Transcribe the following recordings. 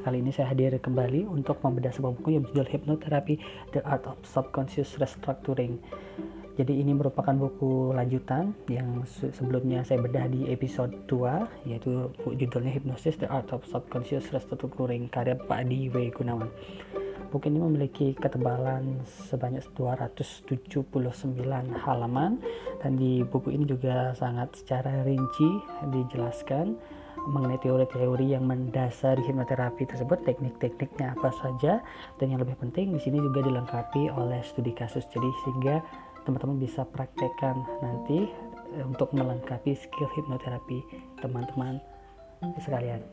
Kali ini saya hadir kembali untuk membedah sebuah buku yang berjudul Hypnotherapy The Art of Subconscious Restructuring. Jadi ini merupakan buku lanjutan yang sebelumnya saya bedah di episode 2 yaitu judulnya Hypnosis The Art of Subconscious Restructuring karya Pak Adi W. Gunawan. Buku ini memiliki ketebalan sebanyak 279 halaman dan di buku ini juga sangat secara rinci dijelaskan mengenai teori-teori yang mendasari hipnoterapi tersebut, teknik-tekniknya apa saja, dan yang lebih penting di sini juga dilengkapi oleh studi kasus. Jadi sehingga teman-teman bisa praktekkan nanti eh, untuk melengkapi skill hipnoterapi teman-teman sekalian.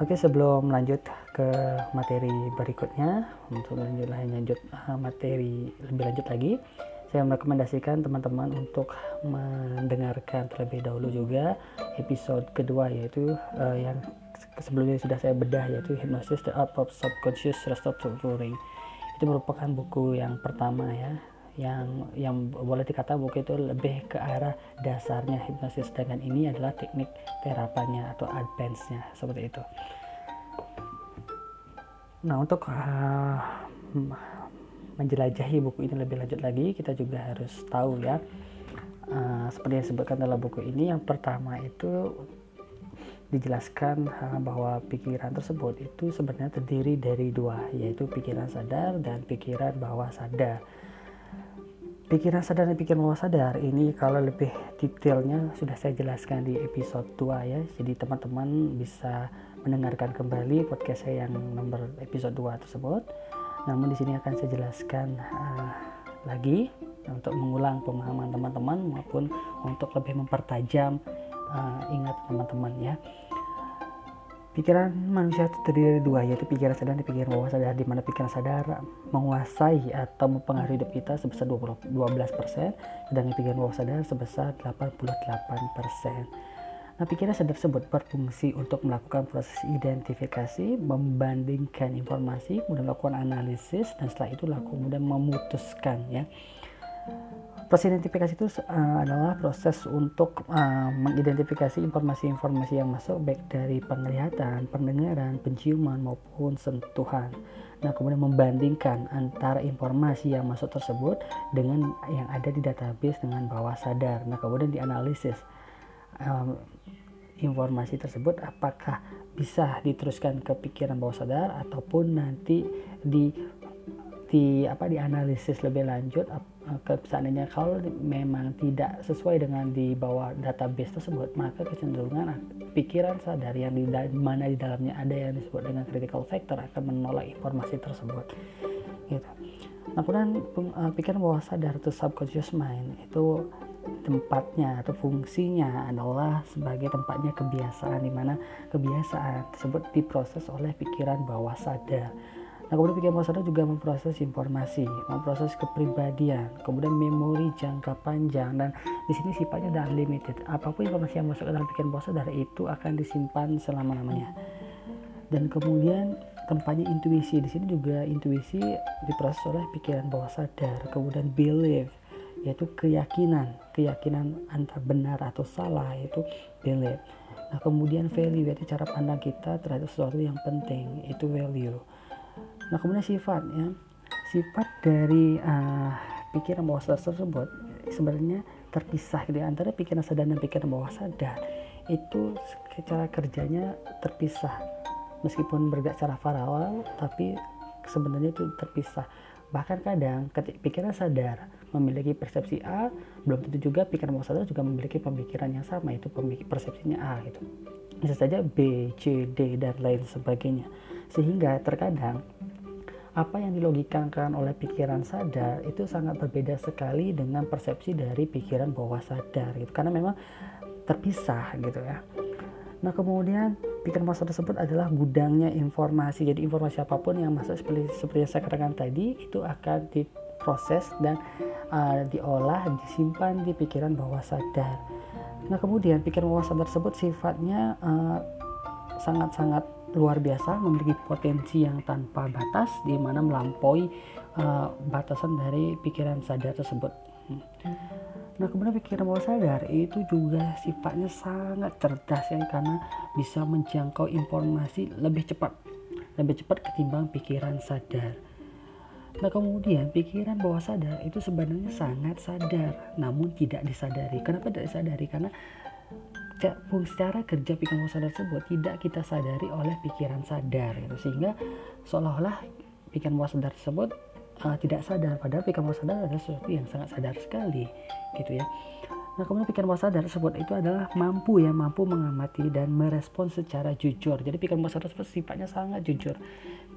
Oke, sebelum lanjut ke materi berikutnya, untuk lanjut lanjut uh, materi lebih lanjut lagi, saya merekomendasikan teman-teman untuk mendengarkan terlebih dahulu juga episode kedua yaitu uh, yang sebelumnya sudah saya bedah yaitu Hypnosis the Art of Subconscious Restructuring. Itu merupakan buku yang pertama ya yang yang boleh dikata buku itu lebih ke arah dasarnya hipnosis dengan ini adalah teknik terapannya atau advance-nya seperti itu. Nah untuk uh, menjelajahi buku ini lebih lanjut lagi kita juga harus tahu ya uh, seperti yang disebutkan dalam buku ini yang pertama itu dijelaskan bahwa pikiran tersebut itu sebenarnya terdiri dari dua yaitu pikiran sadar dan pikiran bawah sadar Pikiran sadar dan pikiran bawah sadar ini kalau lebih detailnya sudah saya jelaskan di episode 2 ya. Jadi teman-teman bisa mendengarkan kembali podcast saya yang nomor episode 2 tersebut. Namun di sini akan saya jelaskan uh, lagi untuk mengulang pemahaman teman-teman maupun untuk lebih mempertajam uh, ingat teman-teman ya. Pikiran manusia itu terdiri dari dua, yaitu pikiran sadar dan pikiran bawah sadar, di mana pikiran sadar menguasai atau mempengaruhi hidup kita sebesar 20, 12%, sedangkan pikiran bawah sadar sebesar 88%. Nah, pikiran tersebut berfungsi untuk melakukan proses identifikasi, membandingkan informasi, kemudian melakukan analisis, dan setelah itu laku kemudian memutuskan ya. Proses identifikasi itu uh, adalah proses untuk uh, mengidentifikasi informasi-informasi yang masuk baik dari penglihatan, pendengaran, penciuman maupun sentuhan. Nah, kemudian membandingkan antara informasi yang masuk tersebut dengan yang ada di database dengan bawah sadar. Nah, kemudian dianalisis um, informasi tersebut apakah bisa diteruskan ke pikiran bawah sadar ataupun nanti di di apa dianalisis lebih lanjut ke seandainya kalau memang tidak sesuai dengan di bawah database tersebut maka kecenderungan pikiran sadar yang di mana di dalamnya ada yang disebut dengan critical factor akan menolak informasi tersebut. Gitu. Nah kemudian uh, pikiran bawah sadar atau subconscious mind itu tempatnya atau fungsinya adalah sebagai tempatnya kebiasaan di mana kebiasaan tersebut diproses oleh pikiran bawah sadar Nah, kemudian pikiran bawah sadar juga memproses informasi, memproses kepribadian, kemudian memori jangka panjang dan di sini sifatnya adalah unlimited. Apa pun informasi yang masuk ke dalam pikiran bawah sadar itu akan disimpan selama-lamanya. Dan kemudian tempatnya intuisi. Di sini juga intuisi diproses oleh pikiran bawah sadar. Kemudian belief yaitu keyakinan, keyakinan antara benar atau salah itu belief. Nah, kemudian value yaitu cara pandang kita terhadap sesuatu yang penting, itu value. Nah kemudian sifat ya. Sifat dari uh, pikiran bawah sadar tersebut sebenarnya terpisah di antara pikiran sadar dan pikiran bawah sadar. Itu secara kerjanya terpisah. Meskipun bergerak secara paralel tapi sebenarnya itu terpisah. Bahkan kadang ketika pikiran sadar memiliki persepsi A belum tentu juga pikiran bawah sadar juga memiliki pemikiran yang sama itu persepsinya A gitu. Bisa saja B, C, D dan lain sebagainya. Sehingga terkadang apa yang dilogikakan oleh pikiran sadar itu sangat berbeda sekali dengan persepsi dari pikiran bawah sadar gitu. Karena memang terpisah gitu ya. Nah kemudian pikiran sadar tersebut adalah gudangnya informasi. Jadi informasi apa pun yang masuk seperti seperti yang saya katakan tadi itu akan diproses dan uh, diolah disimpan di pikiran bawah sadar nah kemudian pikiran bawah sadar tersebut sifatnya uh, sangat-sangat luar biasa memiliki potensi yang tanpa batas di mana melampaui uh, batasan dari pikiran sadar tersebut. Nah kemudian pikiran bawah sadar itu juga sifatnya sangat cerdas ya karena bisa menjangkau informasi lebih cepat, lebih cepat ketimbang pikiran sadar. Nah kemudian pikiran bawah sadar itu sebenarnya sangat sadar, namun tidak disadari. Kenapa tidak disadari? Karena secara kerja pikiran bawah sadar tersebut tidak kita sadari oleh pikiran sadar, gitu. sehingga seolah-olah pikiran bawah sadar tersebut uh, tidak sadar padahal pikiran bawah sadar adalah sesuatu yang sangat sadar sekali gitu ya nah kemudian pikiran bawah sadar tersebut itu adalah mampu ya mampu mengamati dan merespon secara jujur jadi pikiran bawah sadar tersebut sifatnya sangat jujur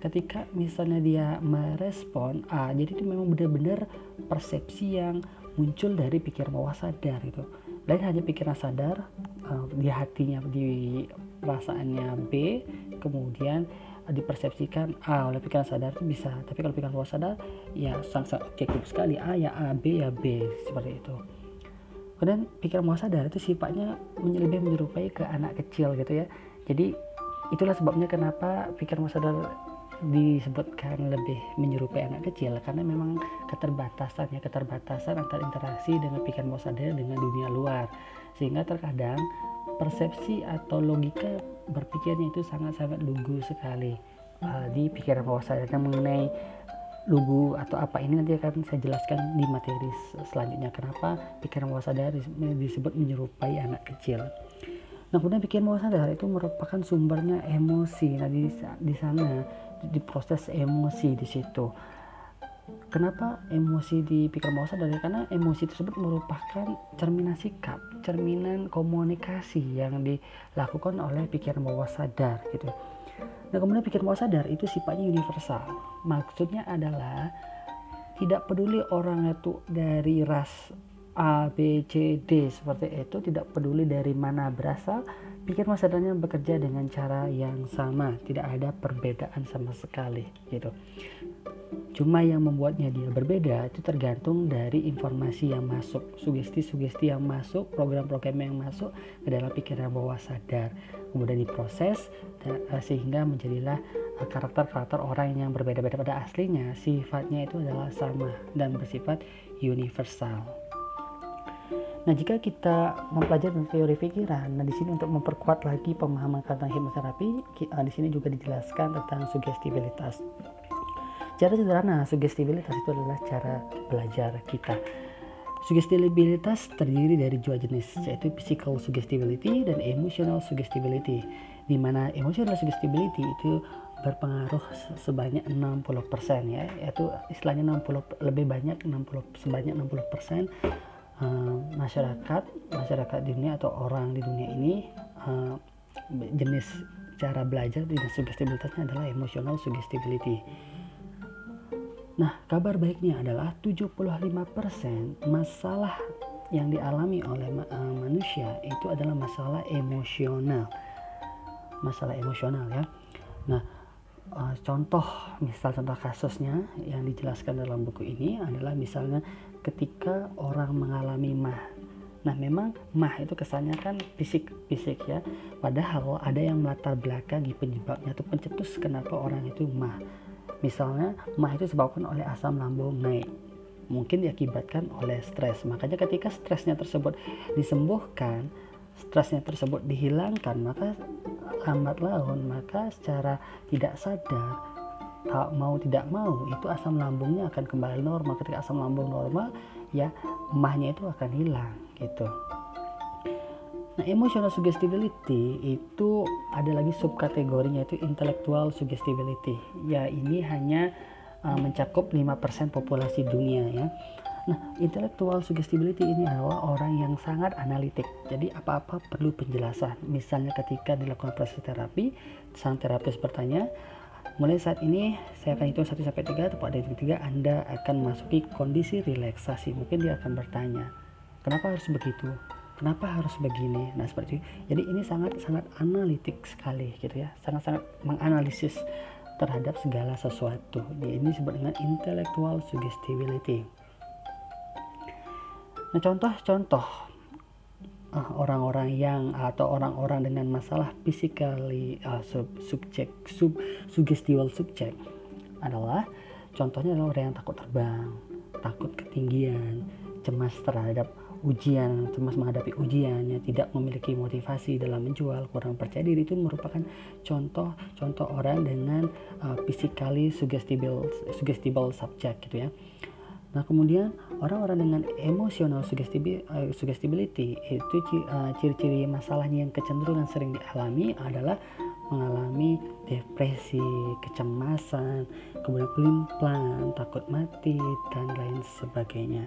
ketika misalnya dia merespon ah jadi itu memang benar-benar persepsi yang muncul dari pikiran bawah sadar itu lain hanya pikiran sadar uh, di hatinya di perasaannya B kemudian dipersepsikan A oleh pikiran sadar itu bisa. Tapi kalau pikiran bawah sadar ya sangat objektif sekali A ya A B ya B seperti itu. Kemudian pikiran bawah sadar itu sifatnya lebih menyerupai ke anak kecil gitu ya. Jadi itulah sebabnya kenapa pikiran bawah sadar disebutkan lebih menyerupai anak kecil karena memang keterbatasan ya keterbatasan antara interaksi dengan pikiran bawah sadar dengan dunia luar sehingga terkadang persepsi atau logika berpikirnya itu sangat-sangat lugu sekali uh, di pikiran bawah sadarnya mengenai lugu atau apa ini nanti akan saya jelaskan di materi selanjutnya kenapa pikiran bawah sadar disebut menyerupai anak kecil. Nah kemudian pikiran bawah sadar itu merupakan sumbernya emosi. Nah di, di sana diproses emosi di situ. Kenapa emosi di pikiran bawah sadar? Karena emosi tersebut merupakan cerminan sikap, cerminan komunikasi yang dilakukan oleh pikiran bawah sadar gitu. Nah kemudian pikiran bawah sadar itu sifatnya universal. Maksudnya adalah tidak peduli orang itu dari ras A, B, C, D seperti itu, tidak peduli dari mana berasal, pikiran bawah sadarnya bekerja dengan cara yang sama, tidak ada perbedaan sama sekali gitu. Cuma yang membuatnya dia berbeda itu tergantung dari informasi yang masuk, sugesti-sugesti yang masuk, program-program yang masuk ke dalam pikiran bawah sadar. Kemudian diproses eh, sehingga menjadilah eh, karakter-karakter orang yang berbeda-beda pada aslinya. Sifatnya itu adalah sama dan bersifat universal. Nah, jika kita mempelajari teori pikiran, nah di sini untuk memperkuat lagi pemahaman tentang hipnoterapi, eh, di sini juga dijelaskan tentang sugestibilitas. Cara sederhana, sugestibilitas itu adalah cara belajar kita. Sugestibilitas terdiri dari dua jenis, yaitu physical suggestibility dan emotional suggestibility. Di mana emotional suggestibility itu berpengaruh sebanyak 60% ya, yaitu istilahnya 60 lebih banyak 60 sebanyak 60% uh, masyarakat masyarakat di dunia atau orang di dunia ini uh, jenis cara belajar di sugestibilitasnya adalah emotional suggestibility Nah, kabar baiknya adalah 75% masalah yang dialami oleh uh, manusia itu adalah masalah emosional. Masalah emosional ya. Nah, uh, contoh misal contoh kasusnya yang dijelaskan dalam buku ini adalah misalnya ketika orang mengalami mah. Nah, memang mah itu kesannya kan fisik-fisik ya. Padahal ada yang melatar belakangi penyebabnya atau pencetus kenapa orang itu mah Misalnya, mah itu disebabkan oleh asam lambung naik. Mungkin diakibatkan oleh stres. Makanya ketika stresnya tersebut disembuhkan, stresnya tersebut dihilangkan, maka lambat laun, maka secara tidak sadar, tak mau tidak mau, itu asam lambungnya akan kembali normal. Ketika asam lambung normal, ya mahnya itu akan hilang gitu. Nah, emotional suggestibility itu ada lagi subkategorinya itu intellectual suggestibility. Ya, ini hanya uh, mencakup 5% populasi dunia ya. Nah, intellectual suggestibility ini adalah orang yang sangat analitik. Jadi apa-apa perlu penjelasan. Misalnya ketika dilakukan proses terapi, sang terapis bertanya, mulai saat ini saya akan hitung 1 sampai 3 tepat dari 3 Anda akan masuki kondisi relaksasi. Mungkin dia akan bertanya, kenapa harus begitu? kenapa harus begini? Nah seperti itu. Jadi ini sangat sangat analitik sekali gitu ya. Sangat sangat menganalisis terhadap segala sesuatu. Jadi ini disebut dengan intellectual suggestibility nah contoh-contoh orang-orang yang atau orang-orang dengan masalah physically uh, sub, subjek sub suggestible subject adalah contohnya adalah orang yang takut terbang takut ketinggian cemas terhadap ujian, cemas menghadapi ujiannya, tidak memiliki motivasi dalam menjual, kurang percaya diri itu merupakan contoh-contoh orang dengan uh, physically suggestible suggestible subject gitu ya. Nah, kemudian orang-orang dengan emotional uh, suggestibility itu uh, ciri-ciri masalahnya yang kecenderungan sering dialami adalah mengalami depresi, kecemasan, kemudian pelin takut mati, dan lain sebagainya.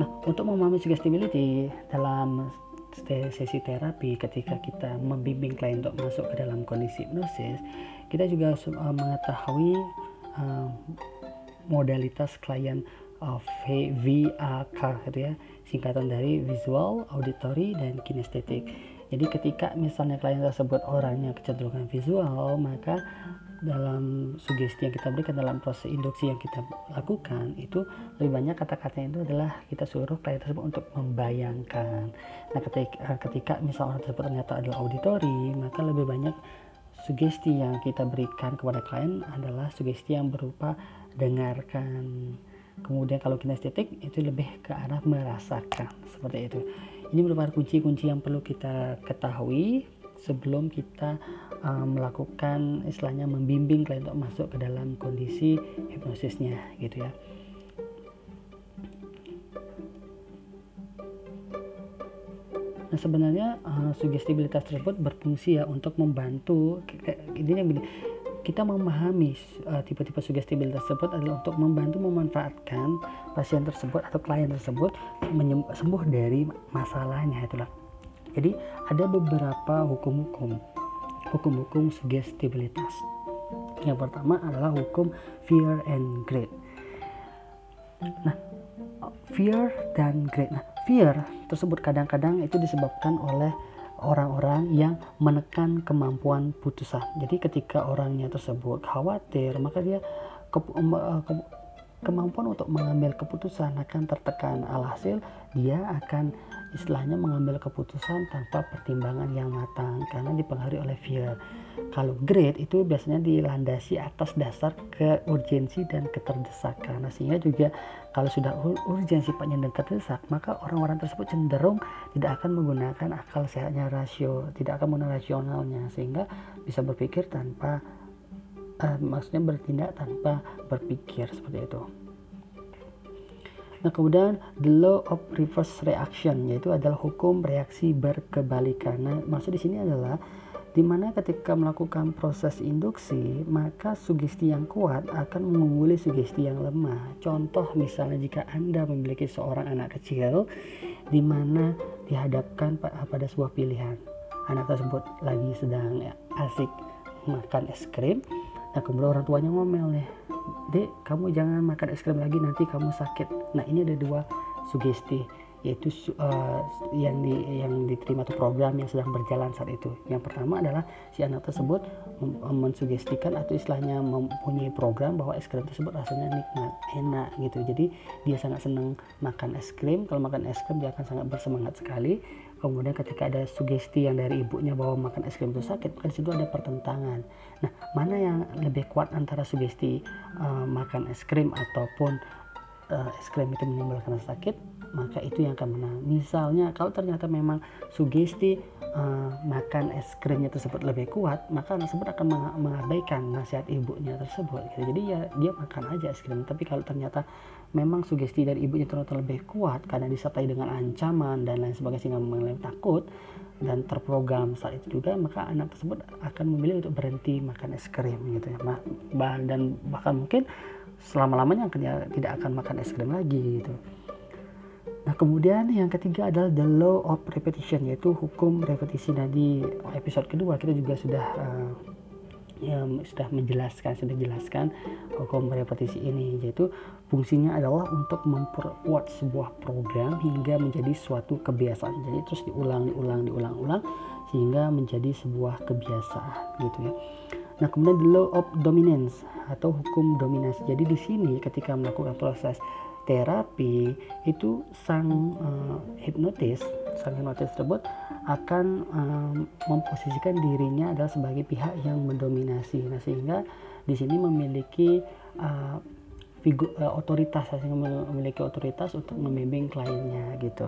Nah, untuk memahami suggestibility dalam sesi terapi ketika kita membimbing klien untuk masuk ke dalam kondisi hipnosis, kita juga uh, mengetahui modalitas klien of VAK gitu ya, singkatan dari visual, auditory, dan kinestetik. Jadi ketika misalnya klien tersebut orangnya kecenderungan visual, maka dalam sugesti yang kita berikan dalam proses induksi yang kita lakukan itu lebih banyak kata-katanya itu adalah kita suruh klien tersebut untuk membayangkan. Nah ketika, ketika misalnya orang tersebut ternyata adalah auditori, maka lebih banyak sugesti yang kita berikan kepada klien adalah sugesti yang berupa dengarkan. Kemudian kalau kinestetik itu lebih ke arah merasakan seperti itu. Ini merupakan kunci-kunci yang perlu kita ketahui sebelum kita uh, melakukan istilahnya membimbing klien untuk masuk ke dalam kondisi hipnosisnya gitu ya. Nah sebenarnya uh, sugestibilitas tersebut berfungsi ya untuk membantu ini kita memahami uh, tipe-tipe sugestibilitas tersebut adalah untuk membantu memanfaatkan pasien tersebut atau klien tersebut sembuh dari masalahnya itulah. Jadi ada beberapa hukum-hukum hukum-hukum sugestibilitas. Yang pertama adalah hukum fear and greed. Nah, fear dan greed. Nah, fear tersebut kadang-kadang itu disebabkan oleh orang-orang yang menekan kemampuan putusan. Jadi ketika orangnya tersebut khawatir, maka dia ke, ke, kemampuan untuk mengambil keputusan akan tertekan. Alhasil dia akan istilahnya mengambil keputusan tanpa pertimbangan yang matang karena dipengaruhi oleh fear. Kalau grade itu biasanya dilandasi atas dasar keurgensi dan keterdesakan. Nah, sehingga juga kalau sudah urgensi sifatnya dan terdesak, maka orang-orang tersebut cenderung tidak akan menggunakan akal sehatnya rasio, tidak akan menggunakan rasionalnya sehingga bisa berpikir tanpa uh, maksudnya bertindak tanpa berpikir seperti itu. Nah, kemudian the law of reverse reaction yaitu adalah hukum reaksi berkebalikan. Nah, maksud di sini adalah di mana ketika melakukan proses induksi, maka sugesti yang kuat akan mengungguli sugesti yang lemah. Contoh misalnya jika Anda memiliki seorang anak kecil di mana dihadapkan pada sebuah pilihan. Anak tersebut lagi sedang asik makan es krim, nah kemudian orang tuanya ngomel nih, dek kamu jangan makan es krim lagi nanti kamu sakit. Nah ini ada dua sugesti yaitu uh, yang di yang diterima atau program yang sedang berjalan saat itu. Yang pertama adalah si anak tersebut mensugestikan atau istilahnya mempunyai program bahwa es krim tersebut rasanya nikmat, enak gitu. Jadi dia sangat senang makan es krim. Kalau makan es krim dia akan sangat bersemangat sekali. Kemudian ketika ada sugesti yang dari ibunya bahwa makan es krim itu sakit, maka di situ ada pertentangan. Nah, mana yang lebih kuat antara sugesti uh, makan es krim ataupun uh, es krim itu menimbulkan sakit? Maka itu yang akan menang. Misalnya kalau ternyata memang sugesti uh, makan es krimnya tersebut lebih kuat, maka anak tersebut akan mengabaikan nasihat ibunya tersebut. Gitu. Jadi ya dia makan aja es krim. Tapi kalau ternyata memang sugesti dari ibunya ternyata lebih kuat karena disertai dengan ancaman dan lain sebagainya sehingga mengalami takut dan terprogram saat itu juga maka anak tersebut akan memilih untuk berhenti makan es krim gitu ya dan bahkan mungkin selama lamanya ya, tidak akan makan es krim lagi gitu Nah, kemudian yang ketiga adalah the law of repetition yaitu hukum repetisi. Nah, di episode kedua kita juga sudah uh, ya, sudah menjelaskan, sudah jelaskan hukum repetisi ini yaitu fungsinya adalah untuk memperkuat sebuah program hingga menjadi suatu kebiasaan. Jadi terus diulang, diulang, diulang, ulang sehingga menjadi sebuah kebiasaan gitu ya. Nah, kemudian the law of dominance atau hukum dominasi. Jadi di sini ketika melakukan proses terapi itu sang uh, hipnotis sang hipnotis tersebut akan um, memposisikan dirinya adalah sebagai pihak yang mendominasi. Nah sehingga di sini memiliki uh, figur uh, otoritas memiliki otoritas untuk membimbing kliennya gitu.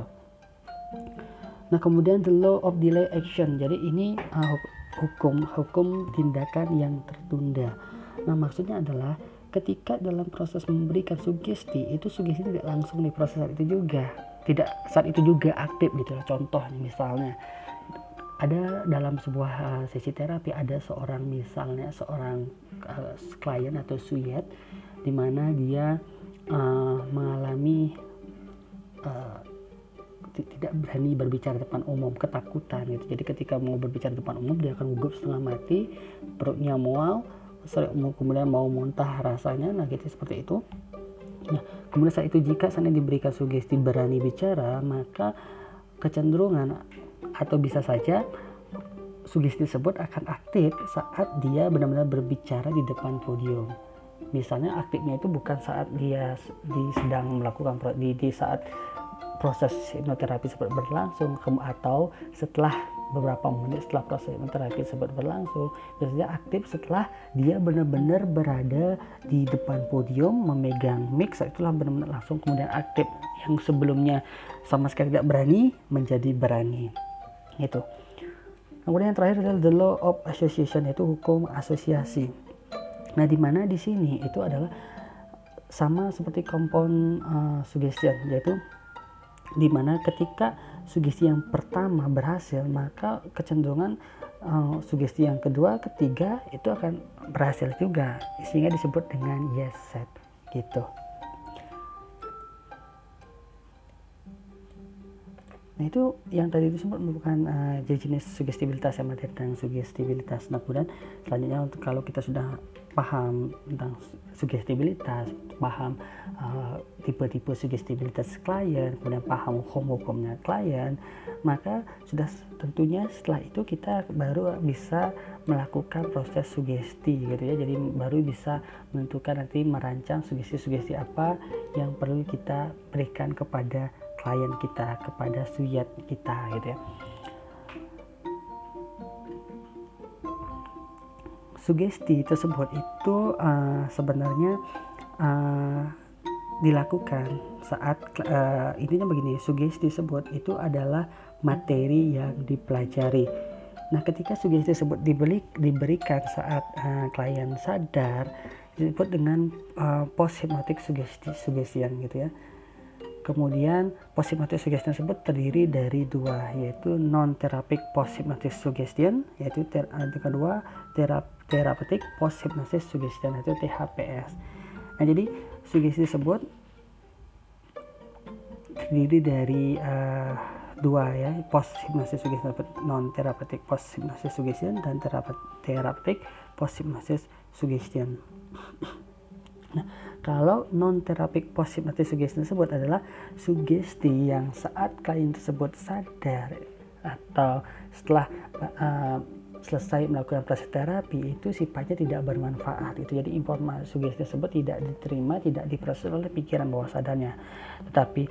Nah kemudian the law of delay action. Jadi ini uh, hukum hukum tindakan yang tertunda. Nah maksudnya adalah ketika dalam proses memberikan sugesti itu sugesti tidak langsung di proses saat itu juga. Tidak saat itu juga aktif gitu contoh misalnya ada dalam sebuah uh, sesi terapi ada seorang misalnya seorang uh, klien atau suyet di mana dia uh, mengalami uh, tidak berani berbicara depan umum ketakutan gitu. Jadi ketika mau berbicara depan umum dia akan gugup setengah mati perutnya mual kemudian mau muntah rasanya nah gitu seperti itu nah kemudian saat itu jika sana diberikan sugesti berani bicara maka kecenderungan atau bisa saja sugesti tersebut akan aktif saat dia benar-benar berbicara di depan podium. Misalnya aktifnya itu bukan saat dia di sedang melakukan di, di saat proses hipnoterapi seperti berlangsung atau setelah beberapa menit setelah proses hipnoterapi tersebut berlangsung biasanya aktif setelah dia benar-benar berada di depan podium memegang mic saat itulah benar-benar langsung kemudian aktif. Yang sebelumnya sama sekali tidak berani menjadi berani. Itu kemudian yang terakhir adalah the law of association yaitu hukum asosiasi. Nah di mana di sini itu adalah sama seperti kompon uh, suggestion yaitu di mana ketika sugesti yang pertama berhasil maka kecenderungan uh, sugesti yang kedua ketiga itu akan berhasil juga sehingga disebut dengan yes set gitu Nah itu yang tadi disebut merupakan uh, jenis sugestibilitas yang materi tentang sugestibilitas. Nah kemudian selanjutnya untuk kalau kita sudah paham tentang sugestibilitas, paham uh, tipe-tipe sugestibilitas klien, kemudian paham hukum-hukumnya klien, maka sudah tentunya setelah itu kita baru bisa melakukan proses sugesti gitu ya. Jadi baru bisa menentukan nanti merancang sugesti-sugesti apa yang perlu kita berikan kepada klien kita kepada suyat kita gitu ya sugesti tersebut itu uh, sebenarnya uh, dilakukan saat uh, intinya begini sugesti tersebut itu adalah materi yang dipelajari. Nah ketika sugesti tersebut dibeli, diberikan saat uh, klien sadar disebut dengan uh, post hypnotic sugesti suggestion gitu ya. Kemudian post-hypnotic suggestion tersebut terdiri dari dua yaitu non-therapeutic post-hypnotic suggestion yaitu ter yang kedua terap therapeutic post-hypnotic suggestion yaitu THPS. Nah jadi sugesti tersebut terdiri dari uh, dua ya post hypnosis suggestion non therapeutic post hypnosis suggestion dan therapeutic post hypnosis suggestion. nah, kalau non terapik post hypnotic suggestion tersebut adalah sugesti yang saat klien tersebut sadar atau setelah uh, selesai melakukan proses terapi itu sifatnya tidak bermanfaat. Itu jadi informasi sugesti tersebut tidak diterima tidak diproses oleh pikiran bawah sadarnya. Tetapi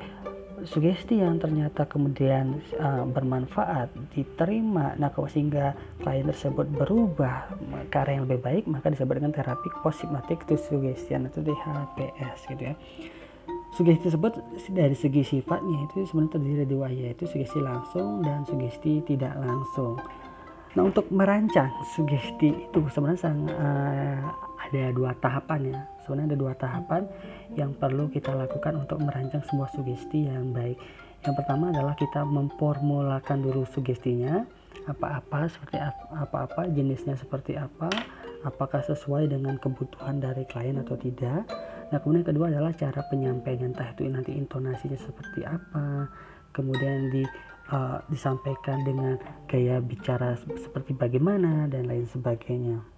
sugesti yang ternyata kemudian uh, bermanfaat diterima nah kalau sehingga klien tersebut berubah ke arah yang lebih baik maka disebut dengan terapi positif to suggestion atau THPS gitu ya. Sugesti tersebut dari segi sifatnya itu sebenarnya terdiri dari dua yaitu sugesti langsung dan sugesti tidak langsung nah untuk merancang sugesti itu sebenarnya sang, uh, ada dua tahapan ya. Sebenarnya ada dua tahapan yang perlu kita lakukan untuk merancang sebuah sugesti yang baik. Yang pertama adalah kita memformulakan dulu sugestinya apa-apa seperti apa-apa jenisnya seperti apa apakah sesuai dengan kebutuhan dari klien atau tidak. Nah kemudian kedua adalah cara penyampaian entah itu nanti intonasinya seperti apa kemudian di uh, disampaikan dengan gaya bicara seperti bagaimana dan lain sebagainya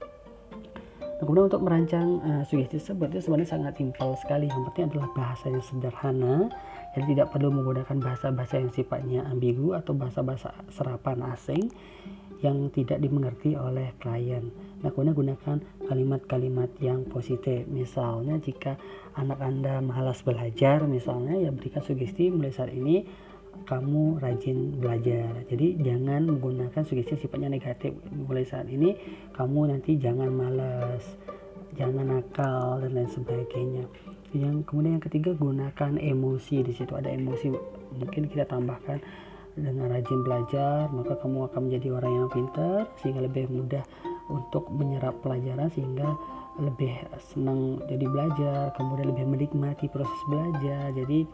Nah, kemudian untuk merancang uh, sugesti tersebut itu sebenarnya sangat simpel sekali. Yang penting adalah bahasa yang sederhana, jadi tidak perlu menggunakan bahasa-bahasa yang sifatnya ambigu atau bahasa-bahasa serapan asing yang tidak dimengerti oleh klien. Nah, kemudian gunakan kalimat-kalimat yang positif. Misalnya jika anak Anda malas belajar, misalnya ya berikan sugesti mulai saat ini kamu rajin belajar. Jadi jangan menggunakan sugesti sifatnya negatif. Mulai saat ini kamu nanti jangan malas, jangan nakal dan lain sebagainya. yang kemudian yang ketiga gunakan emosi di situ ada emosi mungkin kita tambahkan dengan rajin belajar maka kamu akan menjadi orang yang pintar sehingga lebih mudah untuk menyerap pelajaran sehingga lebih senang jadi belajar kemudian lebih menikmati proses belajar jadi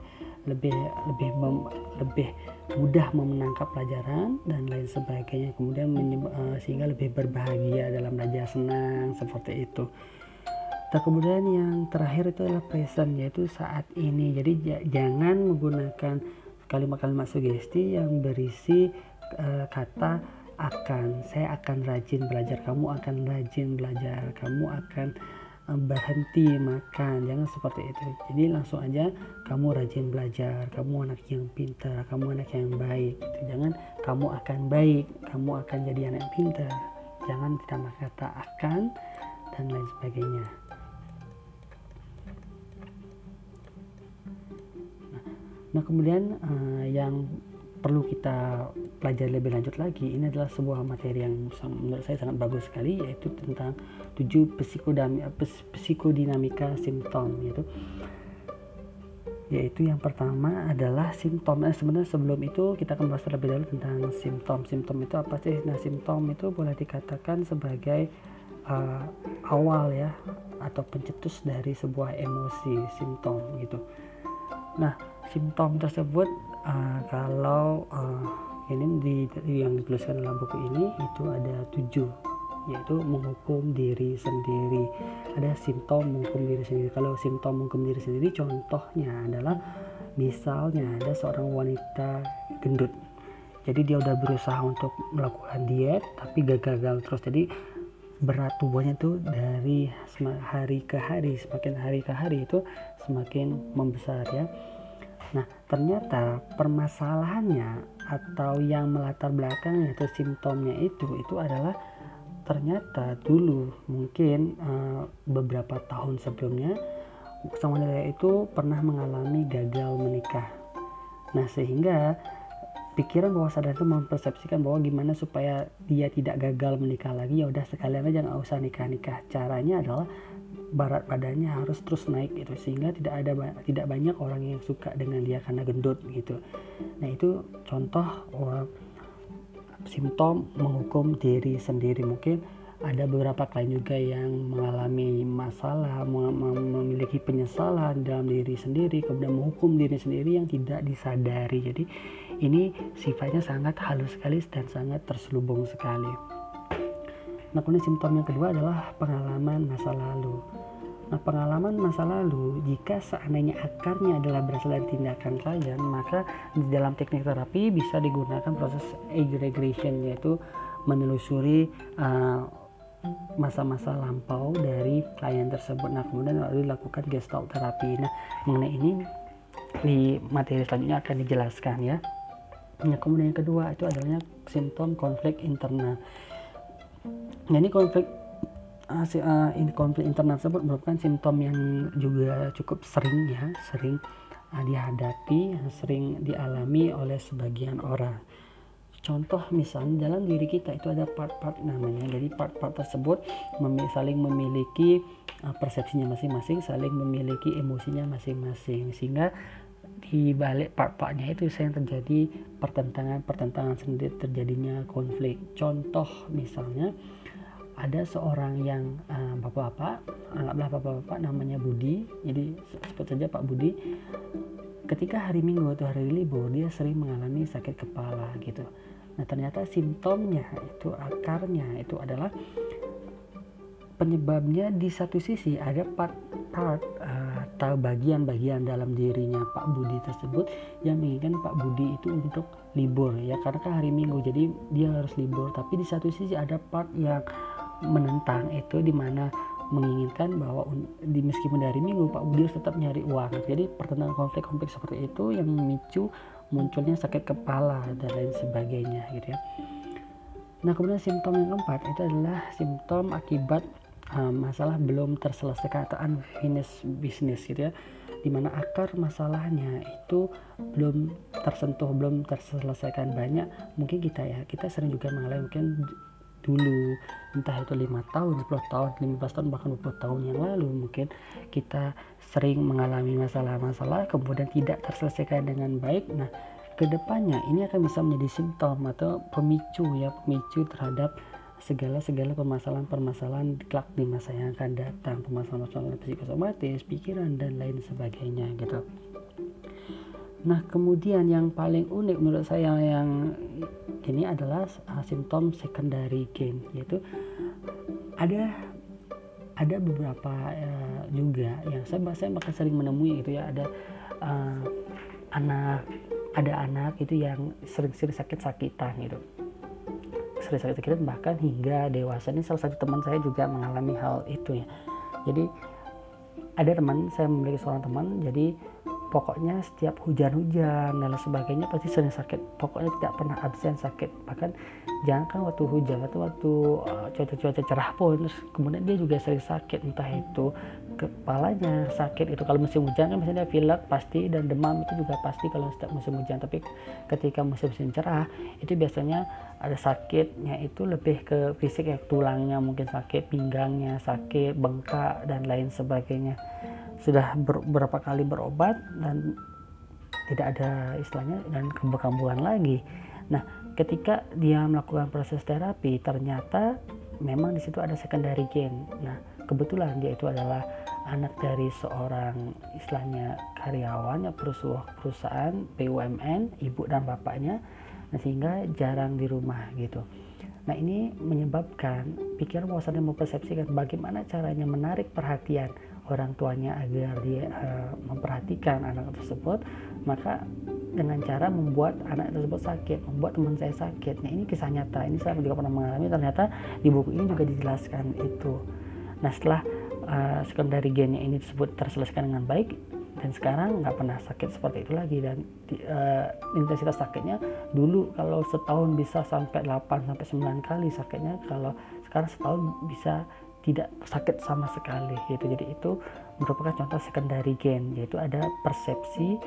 lebih lebih mem, lebih mudah menangkap pelajaran dan lain sebagainya. Kemudian uh, sehingga lebih berbahagia dalam belajar senang seperti itu. Dan kemudian yang terakhir itu adalah present yaitu saat ini. Jadi jangan menggunakan kalimat-kalimat sugesti yang berisi uh, kata akan. Saya akan rajin belajar. Kamu akan rajin belajar. Kamu akan berhenti makan jangan seperti itu. Jadi langsung aja kamu rajin belajar kamu anak yang pintar kamu anak yang baik gitu. jangan kamu akan baik kamu akan jadi anak yang pintar. Jangan ditambah kata akan dan lain sebagainya. Nah, nah kemudian uh, yang perlu kita pelajari lebih lanjut lagi ini adalah sebuah materi yang menurut saya sangat bagus sekali yaitu tentang tujuh psikodinamika simptom yaitu yaitu yang pertama adalah simptom. Nah, sebenarnya sebelum itu kita akan bahas terlebih dahulu tentang simptom. Simptom itu apa sih? Nah simptom itu boleh dikatakan sebagai uh, awal ya atau pencetus dari sebuah emosi simptom gitu. Nah simptom tersebut uh, kalau uh, ini di, yang dituliskan dalam buku ini itu ada tujuh yaitu menghukum diri sendiri. Ada simptom menghukum diri sendiri. Kalau simptom menghukum diri sendiri contohnya adalah misalnya ada seorang wanita gendut. Jadi dia udah berusaha untuk melakukan diet tapi gagal terus. Jadi berat tubuhnya tuh dari hari ke hari semakin hari ke hari itu semakin membesar ya Nah, ternyata permasalahannya atau yang melatar belakangnya atau simptomnya itu itu adalah ternyata dulu mungkin uh, beberapa tahun sebelumnya sang wanita itu pernah mengalami gagal menikah. Nah, sehingga pikiran bawah sadar itu mempersepsikan bahwa gimana supaya dia tidak gagal menikah lagi ya udah sekalian aja nggak usah nikah nikah caranya adalah berat badannya harus terus naik gitu sehingga tidak ada tidak banyak orang yang suka dengan dia karena gendut gitu. Nah itu contoh oh, simptom menghukum diri sendiri. Mungkin ada beberapa klien juga yang mengalami masalah memiliki penyesalan dalam diri sendiri kemudian menghukum diri sendiri yang tidak disadari. Jadi ini sifatnya sangat halus sekali dan sangat terselubung sekali Nah, kemudian simptom yang kedua adalah pengalaman masa lalu. Nah, pengalaman masa lalu, jika seandainya akarnya adalah berasal dari tindakan klien, maka di dalam teknik terapi bisa digunakan proses age regression, yaitu menelusuri uh, masa-masa lampau dari klien tersebut. Nah, kemudian lalu dilakukan gestalt terapi. Nah, mengenai ini di materi selanjutnya akan dijelaskan ya. Nah, kemudian yang kedua itu adalah simptom konflik internal. Nah ini konflik uh, konflik internal tersebut merupakan simptom yang juga cukup sering ya, sering uh, dihadapi, sering dialami oleh sebagian orang. Contoh misalnya dalam diri kita itu ada part-part namanya. Jadi part-part tersebut mem saling memiliki uh, persepsinya masing-masing, saling memiliki emosinya masing-masing. Sehingga di balik part-partnya itu yang terjadi pertentangan-pertentangan sendiri terjadinya konflik. Contoh misalnya ada seorang yang uh, bapak-bapak, anggaplah bapak-bapak namanya Budi, jadi sebut saja Pak Budi. Ketika hari Minggu atau hari libur dia sering mengalami sakit kepala gitu. Nah ternyata simptomnya itu akarnya itu adalah penyebabnya di satu sisi ada part-part uh, atau bagian-bagian dalam dirinya Pak Budi tersebut yang menginginkan Pak Budi itu untuk libur ya. Karena kan hari Minggu jadi dia harus libur. Tapi di satu sisi ada part yang menentang itu di mana menginginkan bahwa di meskipun dari minggu Pak Budi harus tetap nyari uang. Jadi pertentangan konflik-konflik seperti itu yang memicu munculnya sakit kepala dan lain sebagainya gitu ya. Nah kemudian simptom yang keempat itu adalah simptom akibat uh, masalah belum terselesaikan atau unfinished business gitu ya di mana akar masalahnya itu belum tersentuh belum terselesaikan banyak. Mungkin kita ya kita sering juga mengalami mungkin dulu entah itu lima tahun 10 tahun 15 tahun bahkan 20 tahun yang lalu mungkin kita sering mengalami masalah-masalah kemudian tidak terselesaikan dengan baik. Nah ke depannya ini akan bisa menjadi simptom atau pemicu ya pemicu terhadap segala segala permasalahan-permasalahan kelak di masa yang akan datang. Permasalahan-permasalahan psikosomatis pikiran dan lain sebagainya gitu. Nah kemudian yang paling unik menurut saya yang ini adalah simptom secondary gain yaitu ada ada beberapa uh, juga yang saya saya bahkan sering menemui itu ya. Ada uh, anak ada anak itu yang sering-sering sakit-sakitan gitu sering sakit-sakitan bahkan hingga dewasa. Ini salah satu teman saya juga mengalami hal itu ya. Jadi ada teman saya memiliki seorang teman jadi pokoknya setiap hujan-hujan dan sebagainya pasti sering sakit. Pokoknya tidak pernah absen sakit. Bahkan jangan kan waktu hujan atau waktu uh, cuaca-cuaca cerah pun kemudian dia juga sering sakit. Entah itu kepalanya sakit itu kalau musim hujan kan misalnya pilek pasti dan demam itu juga pasti kalau setiap musim hujan tapi ketika musim-musim cerah itu biasanya ada sakitnya itu lebih ke fisik ya tulangnya mungkin sakit pinggangnya sakit bengkak dan lain sebagainya sudah ber, berapa kali berobat dan tidak ada istilahnya dan kekambuhan lagi. Nah, ketika dia melakukan proses terapi, ternyata memang di situ ada secondary gain. Nah, kebetulan dia itu adalah anak dari seorang istilahnya karyawan ya perusahaan, perusahaan BUMN, ibu dan bapaknya, nah, sehingga jarang di rumah gitu. Nah ini menyebabkan pikiran bahwasannya mempersepsikan bagaimana caranya menarik perhatian orang tuanya agar dia uh, memperhatikan anak tersebut maka dengan cara membuat anak tersebut sakit membuat teman saya sakit. Nah ini kisah nyata ini saya juga pernah mengalami ternyata di buku ini juga dijelaskan itu nah setelah uh, sekundari gennya ini disebut terselesaikan dengan baik dan sekarang nggak pernah sakit seperti itu lagi. Dan uh, intensitas sakitnya dulu kalau setahun bisa sampai 8 sampai 9 kali sakitnya. Kalau sekarang setahun bisa tidak sakit sama sekali gitu. Jadi itu merupakan contoh secondary gain yaitu ada persepsi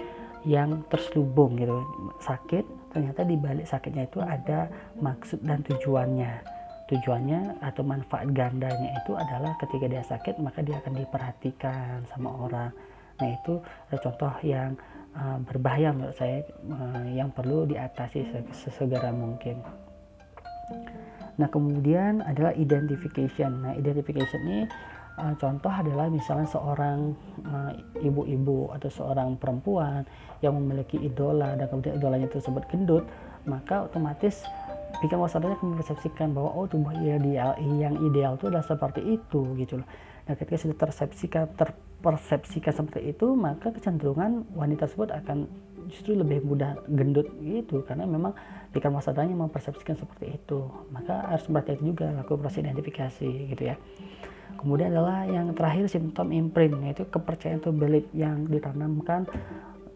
yang terselubung gitu. Sakit ternyata di balik sakitnya itu ada maksud dan tujuannya tujuannya atau manfaat gandanya itu adalah ketika dia sakit maka dia akan diperhatikan sama orang nah itu contoh yang uh, berbahaya menurut saya uh, yang perlu diatasi sesegera mungkin Nah, kemudian adalah identification. Nah, identification ini uh, contoh adalah misalnya seorang ibu ibu-ibu atau seorang perempuan yang memiliki idola dan kemudian idolanya tersebut gendut, maka otomatis pikiran bawah mempersepsikan bahwa oh tubuh ideal yang ideal itu adalah seperti itu gitu loh. Nah, ketika sudah tersepsikan terpersepsikan seperti itu, maka kecenderungan wanita tersebut akan justru lebih mudah gendut gitu karena memang pikiran sadarnya mempersepsikan seperti itu maka harus berhati-hati juga lakukan proses identifikasi gitu ya kemudian adalah yang terakhir simptom imprint yaitu kepercayaan atau belief yang ditanamkan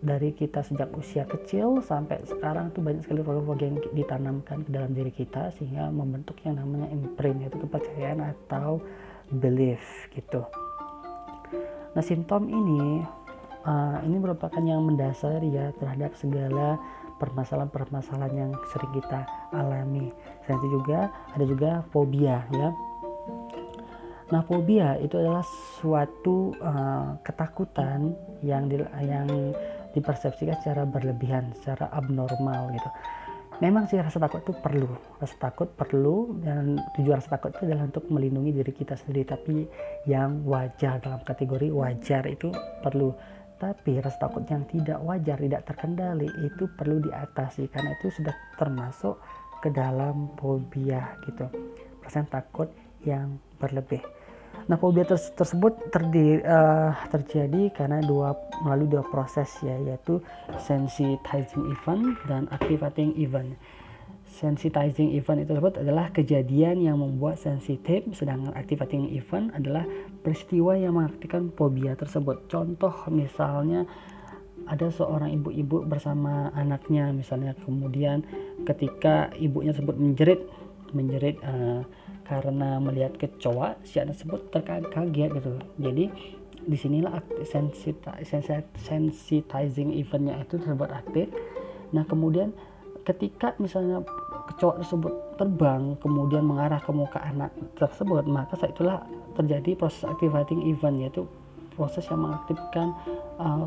dari kita sejak usia kecil sampai sekarang tuh banyak sekali program yang ditanamkan ke dalam diri kita sehingga membentuk yang namanya imprint yaitu kepercayaan atau belief gitu. Nah simptom ini uh, ini merupakan yang mendasar ya terhadap segala permasalahan-permasalahan yang sering kita alami. Selain itu juga ada juga fobia ya. Nah, fobia itu adalah suatu uh, ketakutan yang yang dipersepsikan secara berlebihan, secara abnormal gitu. Memang sih rasa takut itu perlu, rasa takut perlu dan tujuan rasa takut itu adalah untuk melindungi diri kita sendiri. Tapi yang wajar dalam kategori wajar itu perlu tapi rasa takut yang tidak wajar, tidak terkendali itu perlu diatasi karena itu sudah termasuk ke dalam fobia gitu. Perasaan takut yang berlebih. Nah, fobia ter tersebut terdiri, uh, terjadi karena dua melalui dua proses ya, yaitu sensitizing event dan activating event sensitizing event itu tersebut adalah kejadian yang membuat sensitif, sedangkan activating event adalah peristiwa yang mengaktifkan fobia tersebut. Contoh misalnya ada seorang ibu-ibu bersama anaknya misalnya kemudian ketika ibunya tersebut menjerit menjerit uh, karena melihat kecoa si anak tersebut terkaget gitu. Jadi di sinilah sensitizing eventnya itu tersebut aktif. Nah kemudian ketika misalnya kecoa tersebut terbang kemudian mengarah ke muka anak tersebut maka saat itulah terjadi proses activating event yaitu proses yang mengaktifkan uh,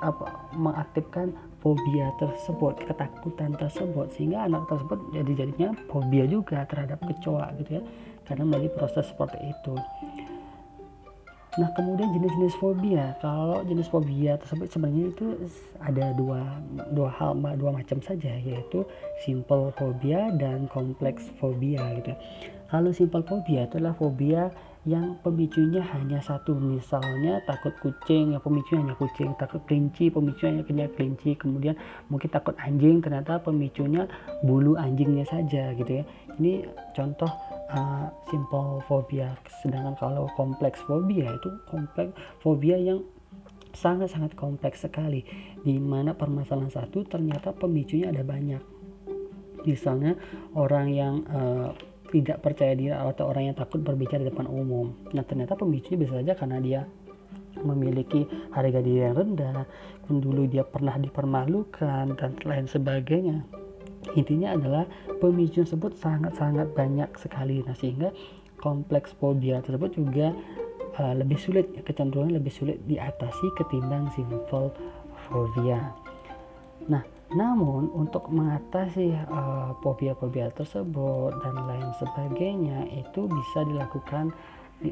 apa mengaktifkan fobia tersebut ketakutan tersebut sehingga anak tersebut jadi jadinya fobia juga terhadap kecoa gitu ya karena melalui proses seperti itu Nah kemudian jenis-jenis fobia, kalau jenis fobia tersebut sebenarnya itu ada dua dua hal dua macam saja yaitu simple fobia dan kompleks fobia gitu. Kalau simple fobia itu adalah fobia yang pemicunya hanya satu. Misalnya takut kucing ya pemicunya hanya kucing. Takut kelinci pemicunya hanya kelinci. Kemudian mungkin takut anjing ternyata pemicunya bulu anjingnya saja gitu ya. Ini contoh uh, simple fobia sedangkan kalau kompleks fobia itu kompleks fobia yang sangat-sangat kompleks sekali. Di mana permasalahan satu ternyata pemicunya ada banyak. Misalnya orang yang uh, tidak percaya diri atau orang yang takut berbicara di depan umum. Nah ternyata pemicunya bisa saja karena dia memiliki harga diri yang rendah, dulu dia pernah dipermalukan dan lain sebagainya intinya adalah pemicu tersebut sangat-sangat banyak sekali. Nah sehingga kompleks fobia tersebut juga uh, lebih sulit kecenderungan lebih sulit diatasi ketimbang simple fobia. Nah namun untuk mengatasi fobia-fobia uh, tersebut dan lain sebagainya itu bisa dilakukan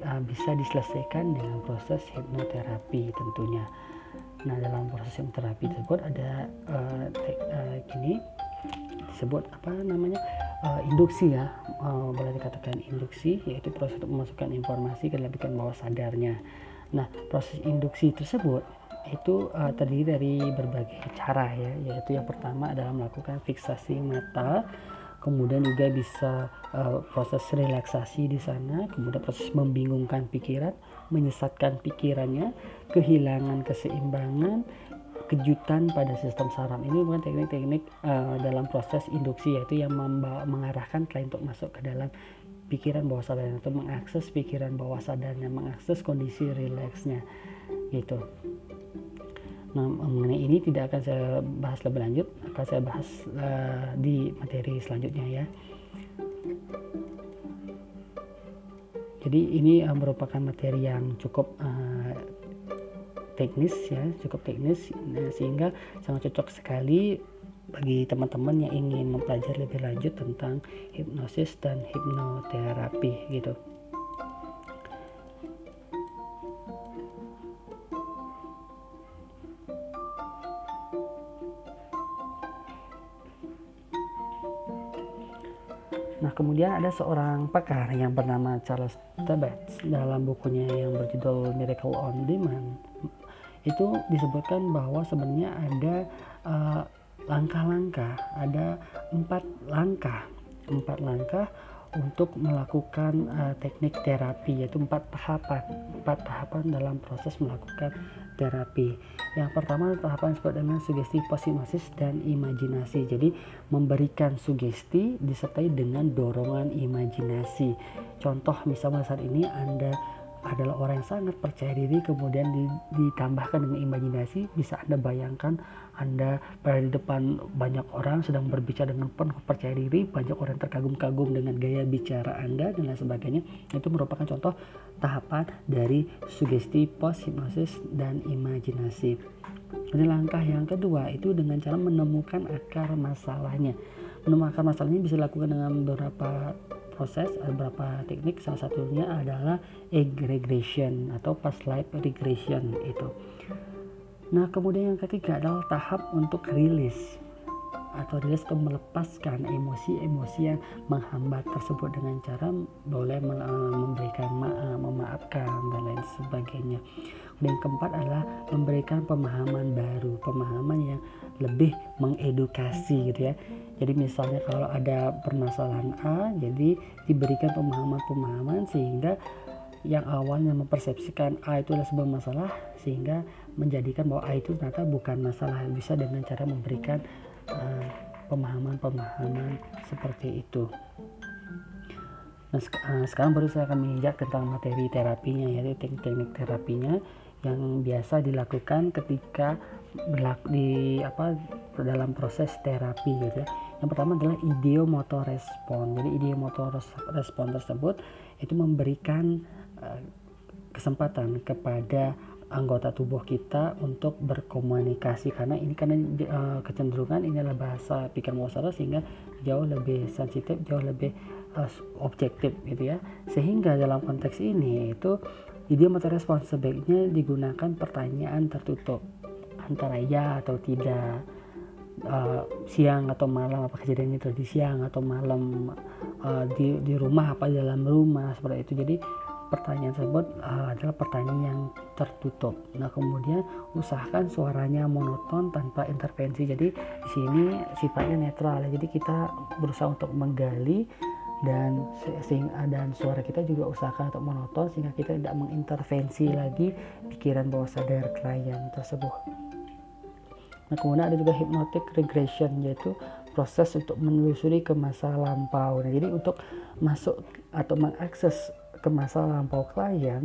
uh, bisa diselesaikan dengan proses hipnoterapi tentunya. Nah dalam proses hipnoterapi tersebut ada uh, uh, gini disebut apa namanya uh, induksi ya. Uh, boleh dikatakan induksi yaitu proses untuk memasukkan informasi ke dalam pikiran bawah sadarnya. Nah proses induksi tersebut itu uh, terdiri dari berbagai cara ya. Yaitu yang pertama adalah melakukan fiksasi mata kemudian juga bisa uh, proses relaksasi di sana kemudian proses membingungkan pikiran menyesatkan pikirannya kehilangan keseimbangan kejutan pada sistem saraf ini bukan teknik-teknik uh, dalam proses induksi yaitu yang mengarahkan klien untuk masuk ke dalam pikiran bawah sadar atau mengakses pikiran bawah sadarnya mengakses kondisi rileksnya gitu. Nah mengenai ini tidak akan saya bahas lebih lanjut akan saya bahas uh, di materi selanjutnya ya. Jadi ini uh, merupakan materi yang cukup uh, teknis ya cukup teknis nah, sehingga sangat cocok sekali bagi teman-teman yang ingin mempelajari lebih lanjut tentang hipnosis dan hipnoterapi gitu. Nah, kemudian ada seorang pakar yang bernama Charles Tabbets dalam bukunya yang berjudul Miracle on Demand itu disebutkan bahwa sebenarnya ada eh, langkah-langkah, ada empat langkah, empat langkah untuk melakukan uh, teknik terapi yaitu empat tahapan, empat tahapan dalam proses melakukan terapi. Yang pertama tahapan disebut dengan sugesti posimosis dan imajinasi. Jadi memberikan sugesti disertai dengan dorongan imajinasi. Contoh misalnya saat ini Anda adalah orang yang sangat percaya diri kemudian ditambahkan dengan imajinasi bisa anda bayangkan anda berada di depan banyak orang sedang berbicara dengan penuh percaya diri banyak orang terkagum-kagum dengan gaya bicara anda dan lain sebagainya. Itu merupakan contoh tahapan dari sugesti post hipnosis dan imajinasi. Ini langkah yang kedua itu dengan cara menemukan akar masalahnya. Menemukan masalahnya bisa dilakukan dengan beberapa proses ada beberapa teknik salah satunya adalah egg regression atau past life regression itu nah kemudian yang ketiga adalah tahap untuk rilis atau rilis untuk melepaskan emosi-emosi yang menghambat tersebut dengan cara boleh memberikan maaf, memaafkan dan lain sebagainya. Dan yang keempat adalah memberikan pemahaman baru, pemahaman yang lebih mengedukasi gitu ya. Jadi misalnya kalau ada permasalahan A, jadi diberikan pemahaman-pemahaman sehingga yang awalnya mempersepsikan A itu adalah sebuah masalah sehingga menjadikan bahwa A itu ternyata bukan masalah bisa dengan cara memberikan uh, pemahaman-pemahaman seperti itu. Nah, uh, sekarang baru saya akan menginjak tentang materi terapinya yaitu teknik-teknik terapinya yang biasa dilakukan ketika berlaku di apa dalam proses terapi gitu ya Yang pertama adalah ideomotor respon. Jadi ideomotor respon tersebut itu memberikan uh, kesempatan kepada anggota tubuh kita untuk berkomunikasi karena ini karena uh, kecenderungan ini adalah bahasa pikiran bawah sehingga jauh lebih sensitif, jauh lebih objektif gitu ya. Sehingga dalam konteks ini itu idiomatik respons sebaiknya digunakan pertanyaan tertutup antara ya atau tidak uh, siang atau malam apa kejadian itu di siang atau malam uh, di di rumah apa di dalam rumah seperti itu jadi pertanyaan tersebut uh, adalah pertanyaan yang tertutup. Nah, kemudian usahakan suaranya monoton tanpa intervensi. Jadi di sini sifatnya netral. Jadi kita berusaha untuk menggali dan sehingga dan suara kita juga usahakan untuk monoton sehingga kita tidak mengintervensi lagi pikiran bawah sadar klien tersebut. Nah, kemudian ada juga hypnotic regression yaitu proses untuk menelusuri ke masa lampau. Nah, jadi untuk masuk atau mengakses ke masa lampau klien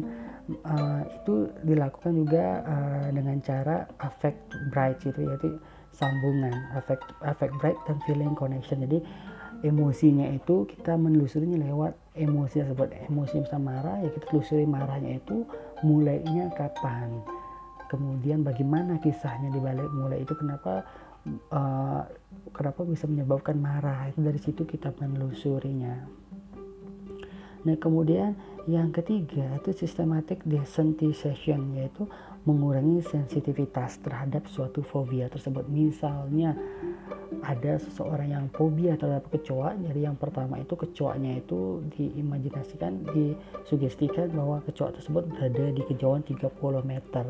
uh, itu dilakukan juga uh, dengan cara affect bright itu yaitu sambungan affect affect bright dan feeling connection. Jadi emosinya itu kita menelusurinya lewat emosi tersebut. Emosi bisa marah ya kita telusuri marahnya itu mulainya kapan. Kemudian bagaimana kisahnya di balik mulai itu kenapa uh, kenapa bisa menyebabkan marah. Itu dari situ kita menelusurinya. Nah kemudian yang ketiga itu systematic desensitization yaitu mengurangi sensitivitas terhadap suatu fobia tersebut. Misalnya ada seseorang yang fobia terhadap kecoa. Jadi yang pertama itu kecoanya itu diimajinasikan disugestikan bahwa kecoa tersebut berada di kejauhan 30 meter.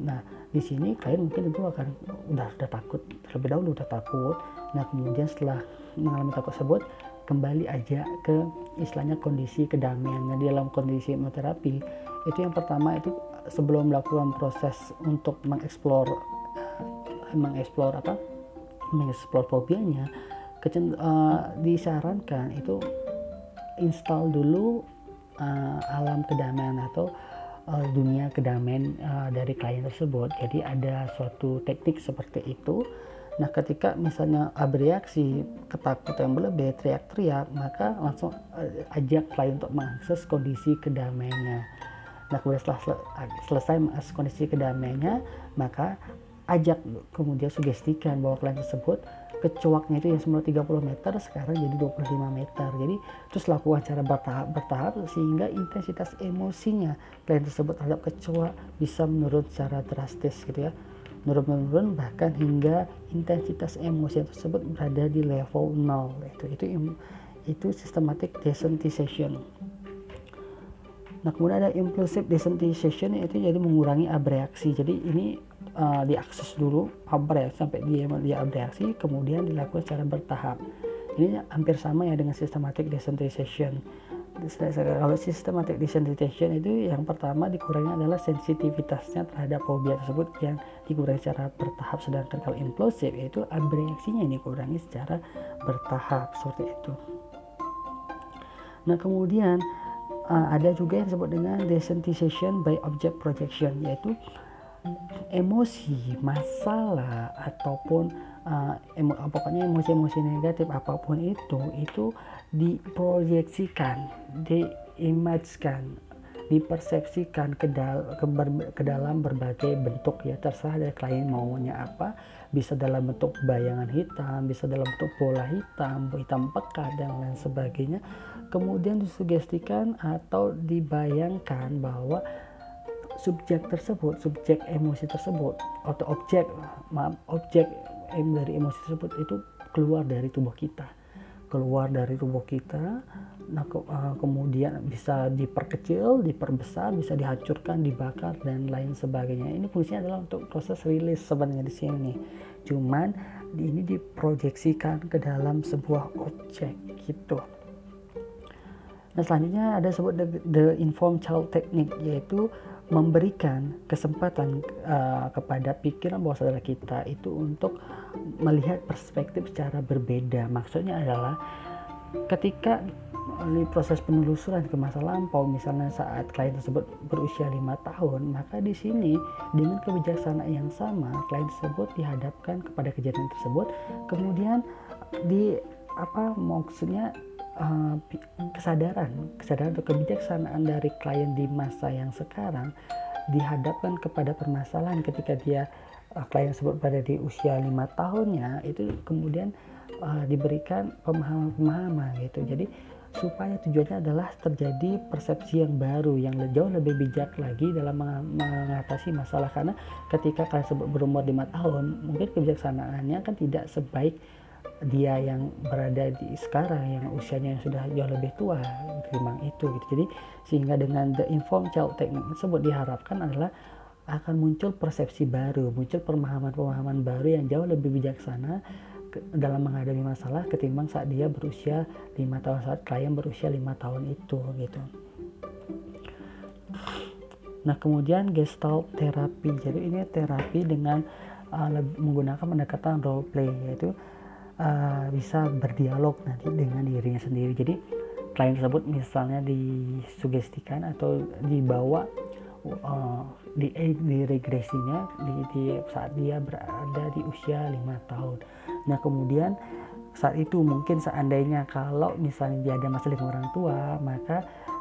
Nah di sini kalian mungkin itu akan udah sudah takut. Terlebih dahulu udah takut. Nah kemudian setelah mengalami takut tersebut kembali aja ke istilahnya kondisi kedamaian. Nah, di dalam kondisi hipnoterapi itu yang pertama itu sebelum melakukan proses untuk mengeksplor mengeksplor apa mengeksplor fobianya kecen, uh, disarankan itu install dulu uh, alam kedamaian atau uh, dunia kedamaian uh, dari klien tersebut jadi ada suatu teknik seperti itu Nah, ketika misalnya bereaksi ketakutan yang berlebih, teriak-teriak, maka langsung eh, ajak klien untuk mengakses kondisi kedamaiannya. Nah, kemudian setelah selesai mengakses kondisi kedamaiannya, maka ajak kemudian sugestikan bahwa klien tersebut kecoaknya itu yang semula 30 meter sekarang jadi 25 meter. Jadi terus lakukan cara bertahap-bertahap sehingga intensitas emosinya klien tersebut terhadap kecoak bisa menurun secara drastis gitu ya. Menurun-menurun bahkan hingga intensitas emosi tersebut berada di level 0 itu itu itu systematic desensitization nah kemudian ada impulsive desensitization yaitu jadi mengurangi abreaksi. Jadi ini uh, diakses dulu abreaksi sampai dia dia abreaksi kemudian dilakukan secara bertahap. Ini hampir sama ya dengan systematic desensitization. Kalau systematic desensitization itu yang pertama dikurangi adalah sensitivitasnya terhadap fobia tersebut yang dikurangi secara bertahap. Sedangkan kalau implosif itu abreaksinya ini dikurangi secara bertahap seperti itu. Nah kemudian uh, ada juga yang disebut dengan desensitization by object projection yaitu emosi masalah ataupun uh, emo, pokoknya emosi-emosi negatif apa pun itu itu diproyeksikan, diimajikan, dipersepsikan ke, dal ke, ke dalam berbagai bentuk ya. Terserah dari klien maunya apa. Bisa dalam bentuk bayangan hitam bisa dalam bentuk bola hitam hitam pekat dan lain sebagainya. Kemudian disugestikan atau dibayangkan bahwa subjek tersebut subjek emosi tersebut atau objek maaf objek dari emosi tersebut itu keluar dari tubuh kita. Keluar dari tubuh kita nah ke, uh, kemudian bisa diperkecil diperbesar bisa dihancurkan dibakar dan lain sebagainya. Ini fungsinya adalah untuk proses rilis sebenarnya di sini. Cuman ini diproyeksikan ke dalam sebuah objek gitu nah selanjutnya ada sebut the, the informed child technique yaitu memberikan kesempatan uh, kepada pikiran bawah sadar kita itu untuk melihat perspektif secara berbeda. Maksudnya adalah ketika di proses penelusuran ke masa lampau, misalnya saat klien tersebut berusia lima tahun, maka di sini dengan kebijaksanaan yang sama, klien tersebut dihadapkan kepada kejadian tersebut, kemudian di apa maksudnya uh, kesadaran kesadaran atau kebijaksanaan dari klien di masa yang sekarang dihadapkan kepada permasalahan ketika dia uh, klien tersebut pada di usia lima tahunnya itu kemudian uh, diberikan pemahaman-pemahaman gitu. Jadi supaya tujuannya adalah terjadi persepsi yang baru yang jauh lebih bijak lagi dalam mengatasi masalah. Karena ketika kalian berumur lima tahun mungkin kebijaksanaannya kan tidak sebaik dia yang berada di sekarang yang usianya yang sudah jauh lebih tua ketimbang itu gitu jadi sehingga dengan the informed child technique tersebut diharapkan adalah akan muncul persepsi baru muncul pemahaman-pemahaman baru yang jauh lebih bijaksana dalam menghadapi masalah ketimbang saat dia berusia lima tahun saat klien berusia lima tahun itu gitu. Nah kemudian gestalt terapi jadi ini terapi dengan uh, menggunakan pendekatan role play yaitu uh, bisa berdialog nanti dengan dirinya sendiri. Jadi klien tersebut misalnya disugestikan atau dibawa uh, di, di regresinya di, di saat dia berada di usia lima tahun Nah kemudian saat itu mungkin seandainya kalau misalnya dia ada masalah dengan orang tua maka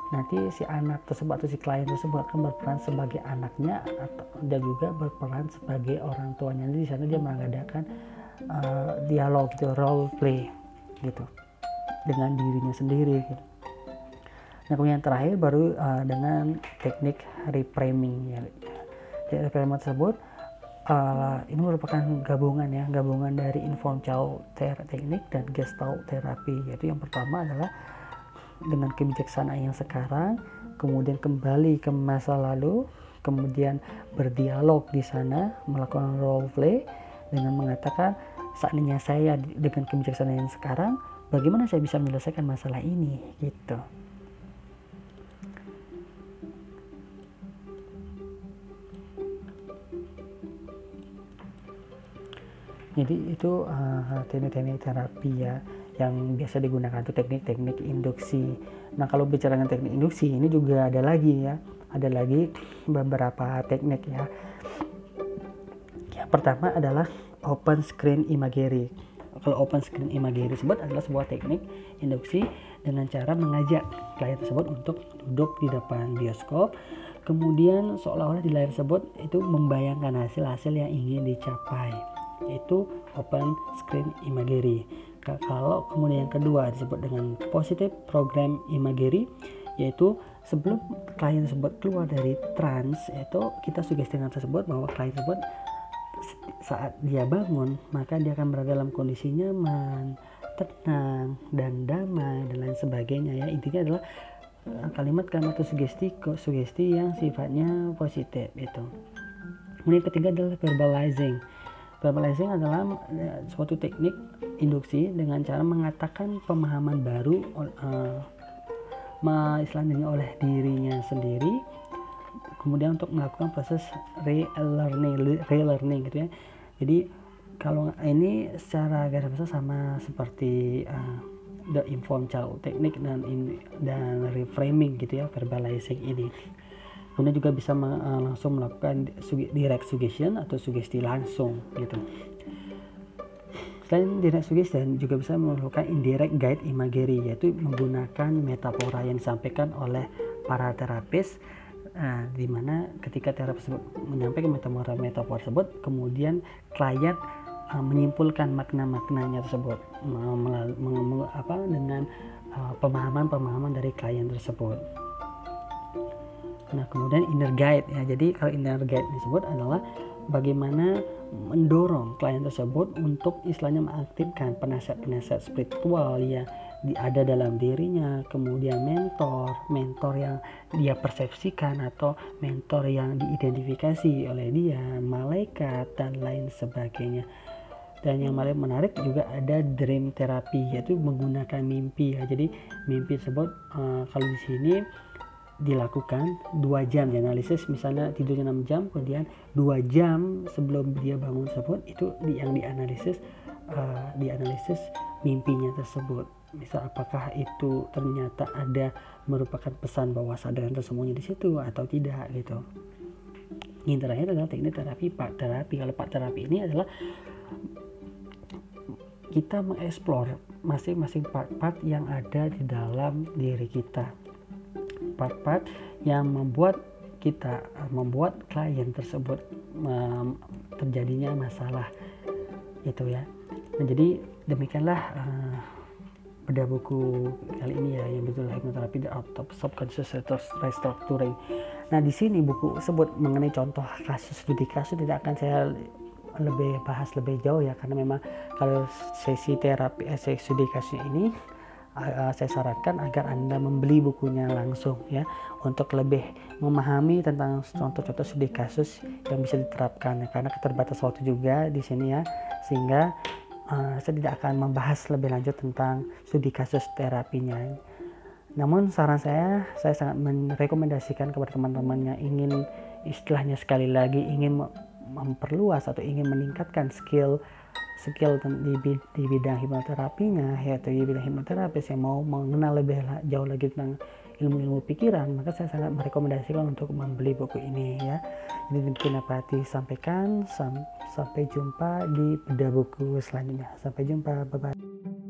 nanti si anak tersebut atau si klien tersebut akan berperan sebagai anaknya atau dan juga berperan sebagai orang tuanya. Jadi di sana dia mengadakan uh, dialog gitu, role play gitu dengan dirinya sendiri. Gitu. Nah kemudian terakhir baru uh, dengan teknik reframing ya. Jadi reframing tersebut uh, ini merupakan gabungan ya gabungan dari informed child teknik dan gestalt terapi yaitu yang pertama adalah dengan kebijaksanaan yang sekarang kemudian kembali ke masa lalu kemudian berdialog di sana melakukan role play dengan mengatakan seandainya saya dengan kebijaksanaan yang sekarang bagaimana saya bisa menyelesaikan masalah ini? Gitu. Jadi itu uh, teknik-teknik terapi ya yang biasa digunakan itu teknik-teknik induksi. Nah kalau bicara dengan teknik induksi ini juga ada lagi ya. Ada lagi beberapa teknik ya. Yang pertama adalah open screen imagery kalau open screen imagery tersebut adalah sebuah teknik induksi dengan cara mengajak klien tersebut untuk duduk di depan bioskop kemudian seolah-olah di layar tersebut itu membayangkan hasil-hasil yang ingin dicapai yaitu open screen imagery. Kalau kemudian yang kedua disebut dengan positive program imagery yaitu sebelum klien tersebut keluar dari trance itu kita sugestikan tersebut bahwa klien tersebut saat dia bangun maka dia akan berada dalam kondisi nyaman, tenang dan damai dan lain sebagainya ya intinya adalah eh, kalimat-kalimat atau sugesti sugesti yang sifatnya positif itu. Kemudian ketiga adalah verbalizing Verbalizing adalah ya, suatu teknik induksi dengan cara mengatakan pemahaman baru uh, istilahnya oleh dirinya sendiri kemudian untuk melakukan proses relearning relearning gitu ya. Jadi kalau ini secara garis besar sama seperti uh, the informed child technique dan in, dan reframing gitu ya verbalizing ini. Kemudian juga bisa uh, langsung melakukan direct suggestion atau sugesti langsung gitu. Selain direct suggestion juga bisa melakukan indirect guide imagery yaitu menggunakan metafora yang disampaikan oleh para terapis uh, di mana ketika terapis menyampaikan metafora metafora tersebut kemudian klien uh, menyimpulkan makna-maknanya tersebut apa dengan pemahaman-pemahaman uh, dari klien tersebut. Nah, kemudian inner guide ya. Jadi kalau inner guide disebut adalah bagaimana mendorong klien tersebut untuk istilahnya mengaktifkan penasihat-penasihat spiritual ya ada dalam dirinya. Kemudian mentor mentor yang dia persepsikan atau mentor yang diidentifikasi oleh dia malaikat dan lain sebagainya. Dan yang paling menarik juga ada dream therapy yaitu menggunakan mimpi ya. Jadi mimpi tersebut uh, kalau di sini dilakukan dua jam dianalisis misalnya tidurnya 6 jam kemudian dua jam sebelum dia bangun tersebut itu yang dianalisis uh, dianalisis mimpinya tersebut misal apakah itu ternyata ada merupakan pesan bahwa sadaran tersembunyi di situ atau tidak gitu. Yang terakhir adalah teknik terapi pak terapi. Kalau pak terapi ini adalah kita mengeksplor masing-masing part-part yang ada di dalam diri kita. Part-part yang membuat kita membuat klien tersebut um, terjadinya masalah itu ya. Nah, jadi demikianlah uh, bedah buku kali ini ya yang betul hipnoterapi the art of subconscious restructuring. Nah di sini buku sebut mengenai contoh kasus studi kasus tidak akan saya lebih bahas lebih jauh ya karena memang kalau sesi terapi eh, sesi studi kasus ini uh, saya sarankan agar Anda membeli bukunya langsung ya untuk lebih memahami tentang contoh-contoh studi kasus yang bisa diterapkan. Karena keterbatas waktu juga di sini ya sehingga uh, saya tidak akan membahas lebih lanjut tentang studi kasus terapinya. Namun saran saya, saya sangat merekomendasikan kepada teman-teman yang ingin istilahnya sekali lagi ingin memperluas atau ingin meningkatkan skill skill di, di bidang hipnoterapinya yaitu di bidang hipnoterapis yang mau mengenal lebih jauh lagi tentang ilmu-ilmu pikiran maka saya sangat merekomendasikan untuk membeli buku ini ya. Ini mungkin dapat disampaikan. Sam sampai jumpa di beda buku selanjutnya. Sampai jumpa bye bye